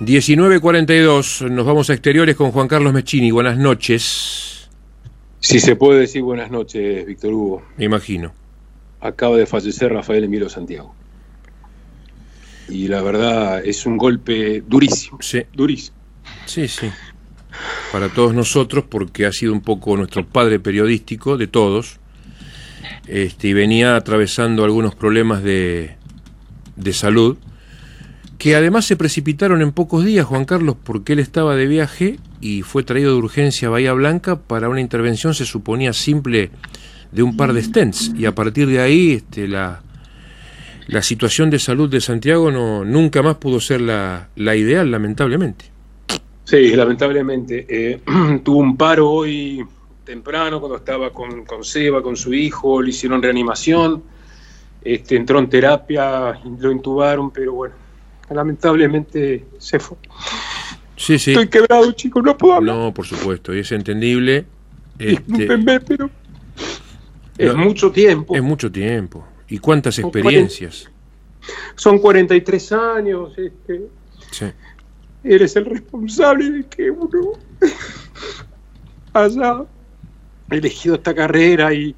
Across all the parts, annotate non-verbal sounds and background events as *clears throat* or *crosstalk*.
19.42, nos vamos a exteriores con Juan Carlos Mechini. Buenas noches. Si se puede decir buenas noches, Víctor Hugo. Me imagino. Acaba de fallecer Rafael Emilio Santiago. Y la verdad es un golpe durísimo. Sí. Durísimo. Sí, sí. Para todos nosotros, porque ha sido un poco nuestro padre periodístico de todos. Este, y venía atravesando algunos problemas de, de salud que además se precipitaron en pocos días, Juan Carlos, porque él estaba de viaje y fue traído de urgencia a Bahía Blanca para una intervención, se suponía simple, de un par de stents. Y a partir de ahí, este, la, la situación de salud de Santiago no, nunca más pudo ser la, la ideal, lamentablemente. Sí, lamentablemente. Eh, *clears throat* tuvo un paro hoy temprano cuando estaba con, con Seba, con su hijo, le hicieron reanimación, este, entró en terapia, lo intubaron, pero bueno, lamentablemente se fue. Sí, sí. Estoy quebrado, chicos, no puedo hablar. No, por supuesto, y es entendible. Este, Discúlpenme, pero es No, mucho tiempo. es mucho tiempo. ¿Y cuántas experiencias? Son 43 años, este, Sí. eres el responsable de que uno *laughs* haya elegido esta carrera y,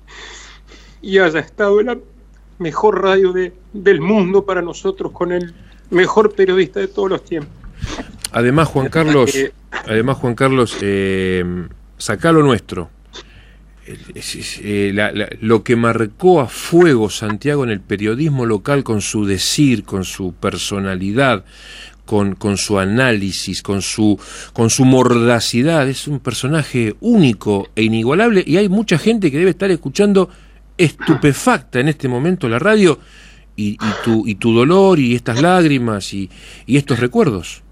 y haya estado en la mejor radio de- del mundo para nosotros con el mejor periodista de todos los tiempos. Además, Juan Carlos, que- además, Juan Carlos, eh, sacá lo nuestro. Eh, eh, la- la- lo que marcó a fuego Santiago en el periodismo local con su decir, con su personalidad, con, con su análisis, con su, con su mordacidad, es un personaje único e inigualable y hay mucha gente que debe estar escuchando estupefacta en este momento la radio y, y tu, y tu dolor y estas lágrimas y, y estos recuerdos.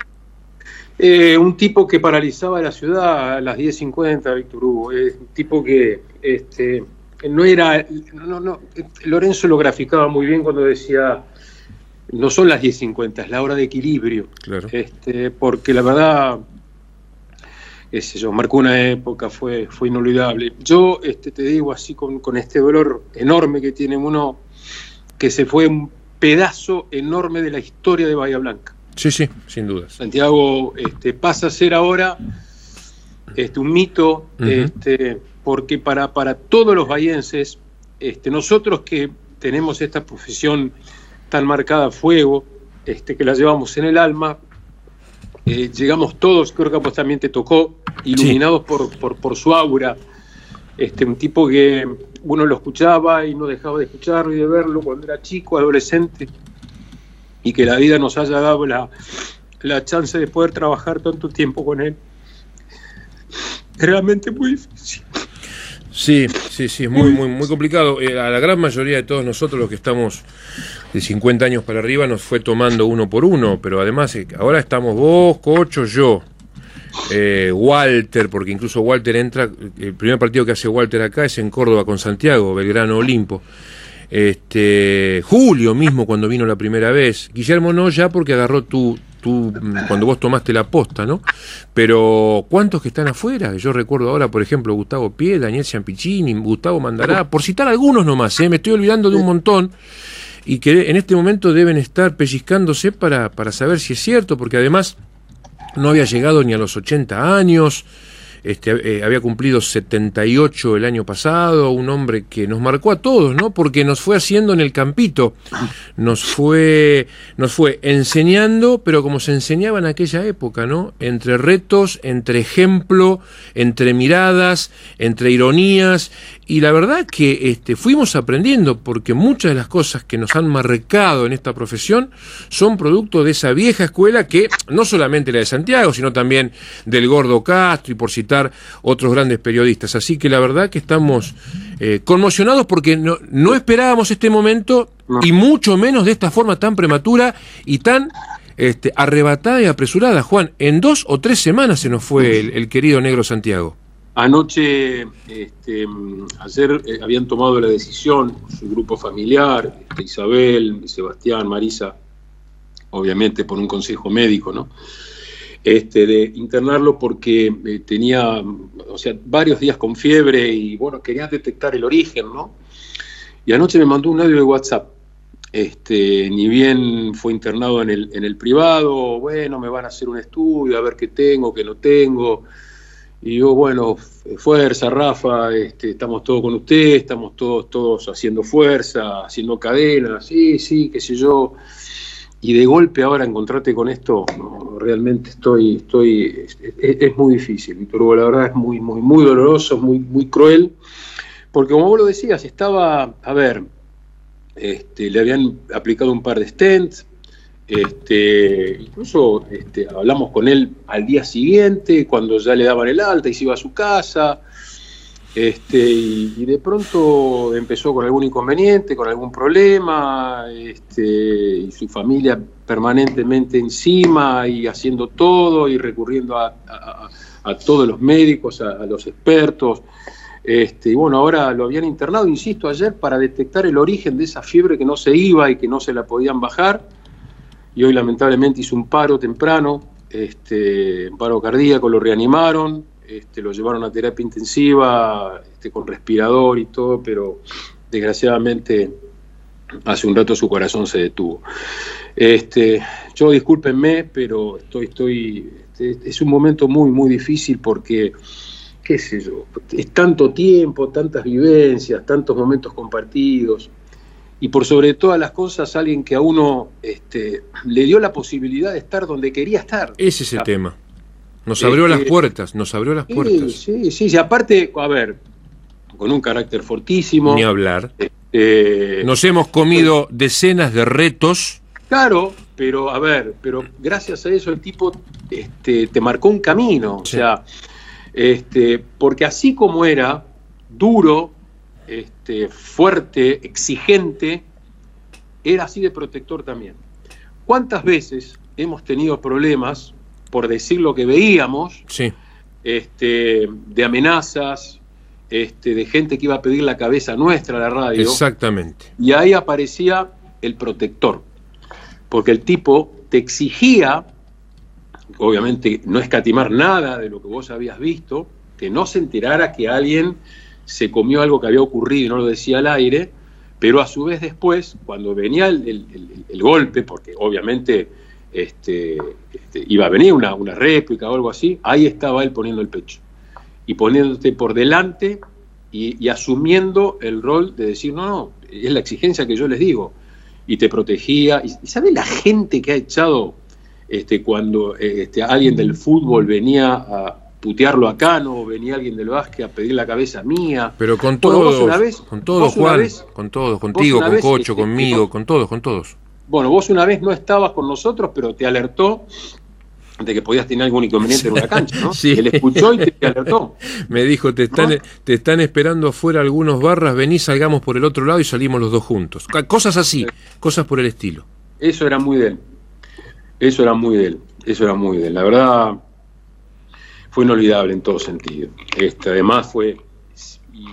Eh, un tipo que paralizaba la ciudad a las 10.50, Víctor Hugo. eh, un tipo que este, no era. No, no, Lorenzo lo graficaba muy bien cuando decía. No son las 10.50, es la hora de equilibrio. Claro. Este, porque la verdad, sé yo, marcó una época, fue, fue inolvidable. Yo este, te digo así con, con este dolor enorme que tiene uno, que se fue un pedazo enorme de la historia de Bahía Blanca. Sí, sí, sin dudas. Santiago este, pasa a ser ahora este, un mito, este, porque para, para todos los bahienses, este, nosotros que tenemos esta profesión tan marcada a fuego, este, que la llevamos en el alma, eh, llegamos todos, creo que a vos también te tocó, iluminados por, por, por su aura, este, un tipo que uno lo escuchaba y no dejaba de escucharlo y de verlo cuando era chico, adolescente, y que la vida nos haya dado la, la chance de poder trabajar tanto tiempo con él. Realmente muy difícil. Sí, sí, sí, es muy, muy, muy complicado. Eh, a la gran mayoría de todos nosotros, los que estamos de 50 años para arriba, nos fue tomando uno por uno, pero además eh, ahora estamos vos, Cocho, yo, eh, Walter, porque incluso Walter entra, el primer partido que hace Walter acá es en Córdoba con Santiago, Belgrano Olimpo. Este, Julio mismo cuando vino la primera vez, Guillermo no ya porque agarró tu, mm, cuando vos tomaste la posta, ¿no? Pero ¿cuántos que están afuera? Yo recuerdo ahora, por ejemplo, Gustavo Pie, Daniel Ciampicini, Gustavo Mandará, por citar algunos nomás, ¿eh? me estoy olvidando de un montón y que en este momento deben estar pellizcándose para, para saber si es cierto, porque además no había llegado ni a los 80 años, este, eh, había cumplido 78 el año pasado, un hombre que nos marcó a todos, ¿no? Porque nos fue haciendo en el campito, nos fue, nos fue enseñando, pero como se enseñaba en aquella época, ¿no? Entre retos, entre ejemplo, entre miradas, entre ironías, y la verdad que este, fuimos aprendiendo, porque muchas de las cosas que nos han marcado en esta profesión son producto de esa vieja escuela que no solamente la de Santiago, sino también del Gordo Castro y por citar otros grandes periodistas. Así que la verdad que estamos eh, conmocionados porque no, no esperábamos este momento y mucho menos de esta forma tan prematura y tan este, arrebatada y apresurada. Juan, en dos o tres semanas se nos fue el, el querido negro Santiago. Anoche, este, ayer eh, habían tomado la decisión, su grupo familiar, este, Isabel, Sebastián, Marisa, obviamente por un consejo médico, ¿no? Este, de internarlo porque eh, tenía, o sea, varios días con fiebre y bueno, querían detectar el origen, ¿no? Y anoche me mandó un audio de WhatsApp este, ni bien fue internado en el, en el privado, bueno, me van a hacer un estudio, a ver qué tengo, qué no tengo. Y yo, bueno, fuerza, Rafa, este, estamos todos con usted, estamos todos, todos haciendo fuerza, haciendo cadenas, sí, sí, qué sé yo. Y de golpe ahora encontrarte con esto, realmente estoy, estoy, es, muy difícil, Víctor Hugo, la verdad es muy, muy, muy doloroso, muy, muy cruel, porque como vos lo decías, estaba, a ver, este, le habían aplicado un par de stents, este, incluso este, hablamos con él al día siguiente, cuando ya le daban el alta y se iba a su casa, este, y, de pronto empezó con algún inconveniente, con algún problema, este, y su familia permanentemente encima y haciendo todo y recurriendo a, todos los médicos, a los expertos. Este, y bueno, ahora lo habían internado, insisto, ayer para detectar el origen de esa fiebre que no se iba y que no se la podían bajar. Y hoy lamentablemente hizo un paro temprano, este, un paro cardíaco, lo reanimaron, este, lo llevaron a terapia intensiva, este, con respirador y todo, pero desgraciadamente hace un rato su corazón se detuvo. Este, yo discúlpenme, pero estoy, estoy, este, es un momento muy, muy difícil porque qué sé yo, es tanto tiempo, tantas vivencias, tantos momentos compartidos, y por sobre todas las cosas alguien que a uno este, le dio la posibilidad de estar donde quería estar. Ese es el tema. Nos abrió las puertas, nos abrió las puertas. Sí, sí, sí, aparte, a ver, con un carácter fortísimo. Ni hablar. Este, nos hemos comido decenas de retos. Claro, pero a ver, pero gracias a eso el tipo este, te marcó un camino. O sea, este, porque así como era duro, este, fuerte, exigente, era así de protector también. ¿Cuántas veces hemos tenido problemas, por decir lo que veíamos, este, de amenazas, este, de gente que iba a pedir la cabeza nuestra a la radio? Exactamente. Y ahí aparecía el protector, porque el tipo te exigía obviamente no escatimar nada de lo que vos habías visto, que no se enterara que alguien se comió algo que había ocurrido y no lo decía al aire, pero a su vez después, cuando venía el, golpe, porque obviamente este, este, iba a venir una, una réplica o algo así, ahí estaba él poniendo el pecho y poniéndote por delante y, asumiendo el rol de decir, no, no, es la exigencia que yo les digo, y te protegía. ¿Y, y sabe la gente que ha echado este, cuando este, alguien del fútbol venía a putearlo acá, no venía alguien del básquet a pedir la cabeza mía. Pero con todos, con todos, Juan, con todos, contigo, con Cocho, este, conmigo, con todos, con todos. Bueno, vos una vez no estabas con nosotros, pero te alertó de que podías tener algún inconveniente en una *laughs* cancha, ¿no? Sí. Él escuchó y te *laughs* alertó. Me dijo, te están, te están esperando afuera algunos barras, vení, salgamos por el otro lado y salimos los dos juntos. Cosas así, cosas por el estilo. Eso era muy de él. Eso era muy de él, eso era muy de él. La verdad, fue inolvidable en todo sentido. Este, además fue,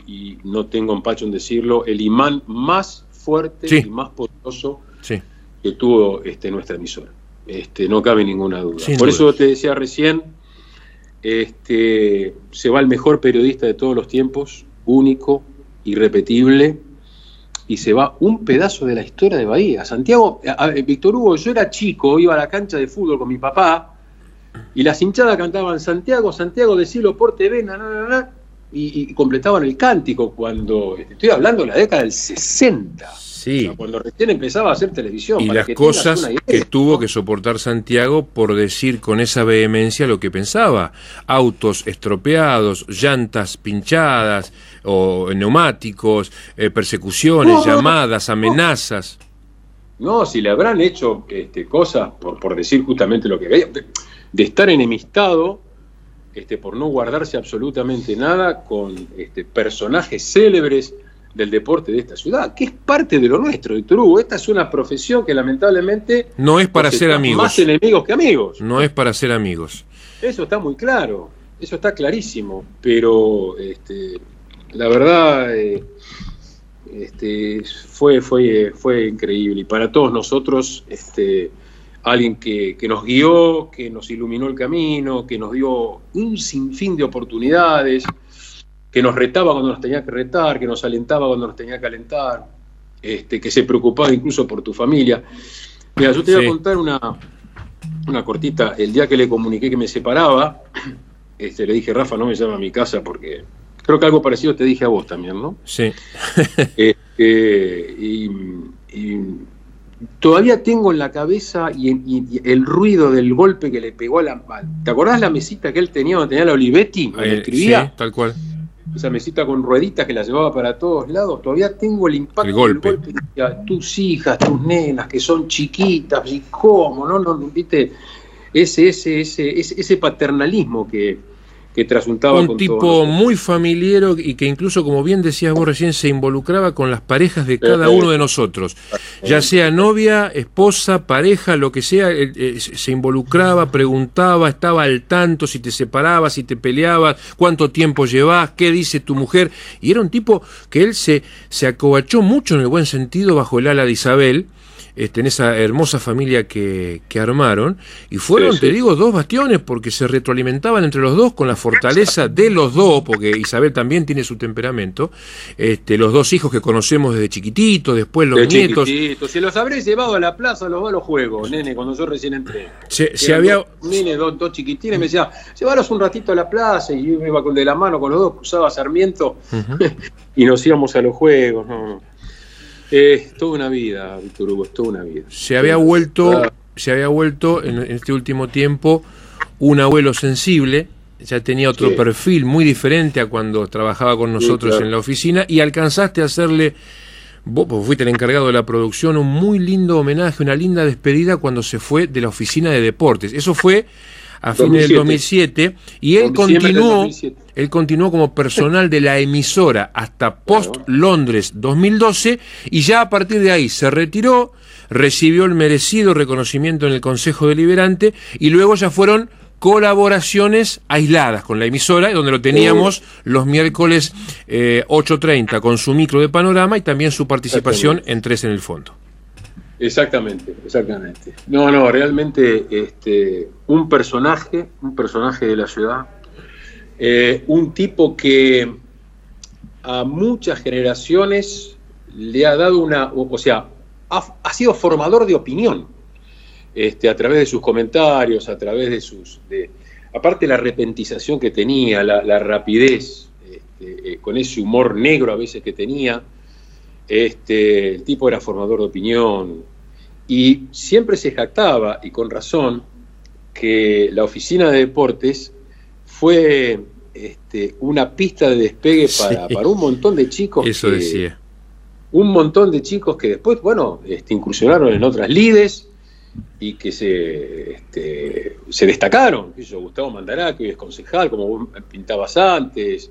y, no tengo empacho en decirlo, el imán más fuerte y más poderoso que tuvo este, nuestra emisora. Este, no cabe ninguna duda. Por eso te decía recién, este, se va el mejor periodista de todos los tiempos, único, irrepetible, y se va un pedazo de la historia de Bahía. Santiago, Víctor Hugo, yo era chico, iba a la cancha de fútbol con mi papá y las hinchadas cantaban Santiago, Santiago, decilo por TV, y, completaban el cántico cuando, estoy hablando de la década del 60. Sí. cuando recién empezaba a hacer televisión. Y las cosas que tuvo que soportar Santiago por decir con esa vehemencia lo que pensaba. Autos estropeados, llantas pinchadas, o neumáticos, eh, persecuciones, llamadas, amenazas. No, si le habrán hecho este, cosas, por, por decir justamente lo que veía, de estar enemistado este, por no guardarse absolutamente nada con este, personajes célebres del deporte de esta ciudad, que es parte de lo nuestro, Víctor Hugo. Esta es una profesión que lamentablemente... No es para ser amigos. Más enemigos que amigos. No es para ser amigos. Eso está muy claro, eso está clarísimo, pero este, la verdad eh, este, fue, fue, fue increíble y para todos nosotros este, alguien que, que, nos guió, que nos iluminó el camino, que nos dio un sinfín de oportunidades que nos retaba cuando nos tenía que retar, que nos alentaba cuando nos tenía que alentar. este, que se preocupaba incluso por tu familia. Mira, yo te voy a contar una, una cortita. El día que le comuniqué que me separaba, este, le dije, Rafa, no me llama a mi casa porque creo que algo parecido te dije a vos también, ¿no? Sí. *laughs* Este, y, todavía tengo en la cabeza y, el ruido del golpe que le pegó a la... ¿Te acordás la mesita que él tenía donde tenía la Olivetti? Donde Eh, escribía. sí, tal cual. esa mesita con rueditas que la llevaba para todos lados, todavía tengo el impacto El golpe. del golpe. Decía, tus hijas, tus nenas, que son chiquitas, y cómo, ¿no? no viste ese, ese, ese, ese, ese paternalismo que, que trasuntaba Un con tipo todos muy familiero y que incluso, como bien decías vos recién, se involucraba con las parejas de cada uno de nosotros. Ya sea novia, esposa, pareja, lo que sea, eh, eh, se involucraba, preguntaba, estaba al tanto si te separabas, si te peleabas, cuánto tiempo llevas, qué dice tu mujer. Y era un tipo que él se, se acobachó mucho en el buen sentido bajo el ala de Isabel. Este, en esa hermosa familia que, que armaron, y fueron, Sí, te digo, dos bastiones porque se retroalimentaban entre los dos con la fortaleza de los dos, porque Isabel también tiene su temperamento, este, los dos hijos que conocemos desde chiquititos, después los De nietos, chiquitito. Se los habré llevado a la plaza, los a los juegos, nene, cuando yo recién entré. se, había, dos nene, dos, dos chiquitines, me decía, llévalos un ratito a la plaza, y yo me iba con de la mano con los dos, cruzaba Sarmiento, *laughs* y nos íbamos a los juegos, no, no. Es toda una vida, Víctor Hugo, es toda una vida. se había vuelto, Ah. se había vuelto en, en este último tiempo un abuelo sensible, ya tenía otro Sí. perfil muy diferente a cuando trabajaba con nosotros claro. en la oficina y alcanzaste a hacerle, vos pues, fuiste el encargado de la producción, un muy lindo homenaje, una linda despedida cuando se fue de la oficina de deportes. Eso fue a fines del 2007 y él del continuó 2007. Él continuó como personal de la emisora hasta post Londres 2012 y ya a partir de ahí se retiró, recibió el merecido reconocimiento en el Consejo Deliberante y luego ya fueron colaboraciones aisladas con la emisora, donde lo teníamos los miércoles eh, 8.30 con su micro de panorama y también su participación en Tres en el Fondo. Exactamente, exactamente. No, no, realmente este, un personaje, un personaje de la ciudad, eh, un tipo que a muchas generaciones le ha dado una, o, sea, ha, sido formador de opinión, este, a través de sus comentarios, a través de sus, de, aparte la repentización que tenía, la, la rapidez, este, eh, con ese humor negro a veces que tenía, este, el tipo era formador de opinión y siempre se jactaba, y con razón, que la oficina de deportes fue este, una pista de despegue para, Sí. para un montón de chicos. Eso que- decía. Un montón de chicos que después, bueno, este, incursionaron en otras lides y que se, este, se destacaron. Yo, Gustavo Mandará, que hoy es concejal, como vos pintabas antes.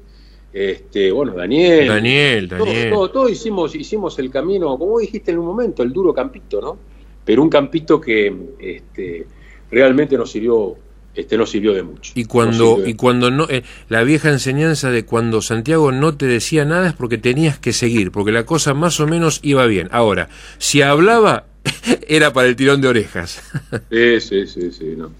Este, bueno, Daniel. Daniel, Todo, Daniel. todo, todo hicimos, hicimos el camino, como dijiste en un momento, el duro campito, ¿no? Pero un campito que este, realmente nos sirvió, este, nos sirvió de mucho. Y cuando, de- y cuando no, eh, la vieja enseñanza de cuando Santiago no te decía nada es porque tenías que seguir, porque la cosa más o menos iba bien. Ahora, si hablaba, *laughs* era para el tirón de orejas. *laughs* Sí, sí, sí, sí, no.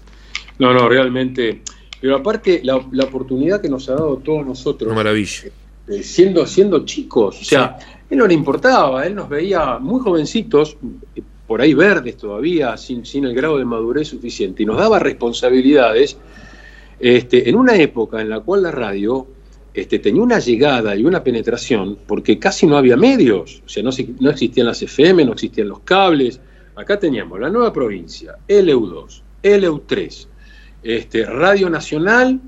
No, no, realmente. Pero aparte, la, la oportunidad que nos ha dado todos nosotros, Una maravilla. eh, siendo, siendo chicos, o sea, él no le importaba, él nos veía muy jovencitos, eh, por ahí verdes todavía, sin, sin el grado de madurez suficiente, y nos daba responsabilidades este, en una época en la cual la radio este, tenía una llegada y una penetración, porque casi no había medios, o sea, no, no existían las FM, no existían los cables. Acá teníamos la nueva provincia, LU2, LU3, este, Radio Nacional,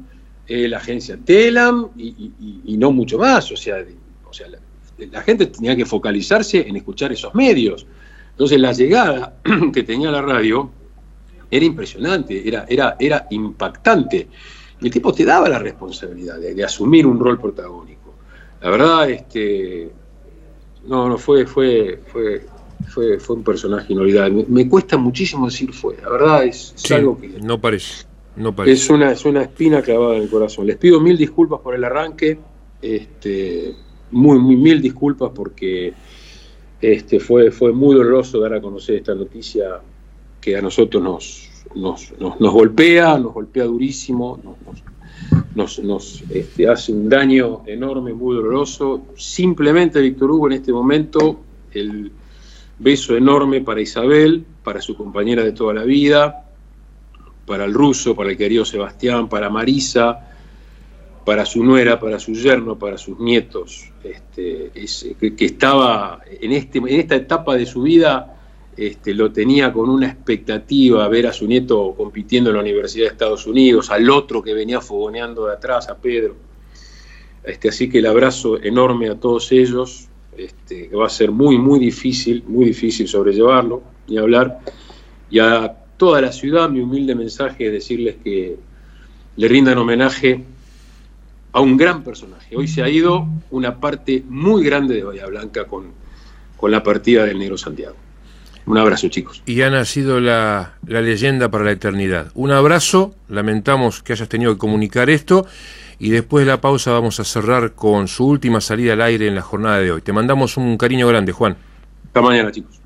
eh, la agencia Telam y, y- no mucho más. O sea, o sea la gente tenía que focalizarse en escuchar esos medios. Entonces la llegada *clears throat* que tenía la radio era impresionante, era, era, era impactante. El tipo te daba la responsabilidad de, de asumir un rol protagónico. La verdad, este, no, no, fue, fue, fue, fue, fue un personaje inolvidable. Me, me cuesta muchísimo decir fue, la verdad es, es Sí, algo que no parece, no parece. es una, es una espina clavada en el corazón. Les pido mil disculpas por el arranque, este, muy, muy mil disculpas porque este, fue, fue muy doloroso dar a conocer esta noticia que a nosotros nos, nos, nos, golpea, nos golpea durísimo, nos, nos, este, hace un daño enorme, muy doloroso. Simplemente, Víctor Hugo, en este momento el beso enorme para Isabel, para su compañera de toda la vida, para el ruso, para el querido Sebastián, para Marisa, para su nuera, para su yerno, para sus nietos, este, que, estaba en, este, en esta etapa de su vida, este, lo tenía con una expectativa, ver a su nieto compitiendo en la Universidad de Estados Unidos, al otro que venía fogoneando de atrás, a Pedro. Así que el abrazo enorme a todos ellos, que va a ser muy, muy difícil, muy difícil sobrellevarlo y hablar. Y a toda la ciudad, mi humilde mensaje es decirles que le rindan homenaje a un gran personaje. Hoy se ha ido una parte muy grande de Bahía Blanca con, con la partida del Negro Santiago. Un abrazo, chicos. Y ha nacido la, la leyenda para la eternidad. Un abrazo, lamentamos que hayas tenido que comunicar esto y después de la pausa vamos a cerrar con su última salida al aire en la jornada de hoy. Te mandamos un cariño grande, Juan. Hasta mañana, chicos.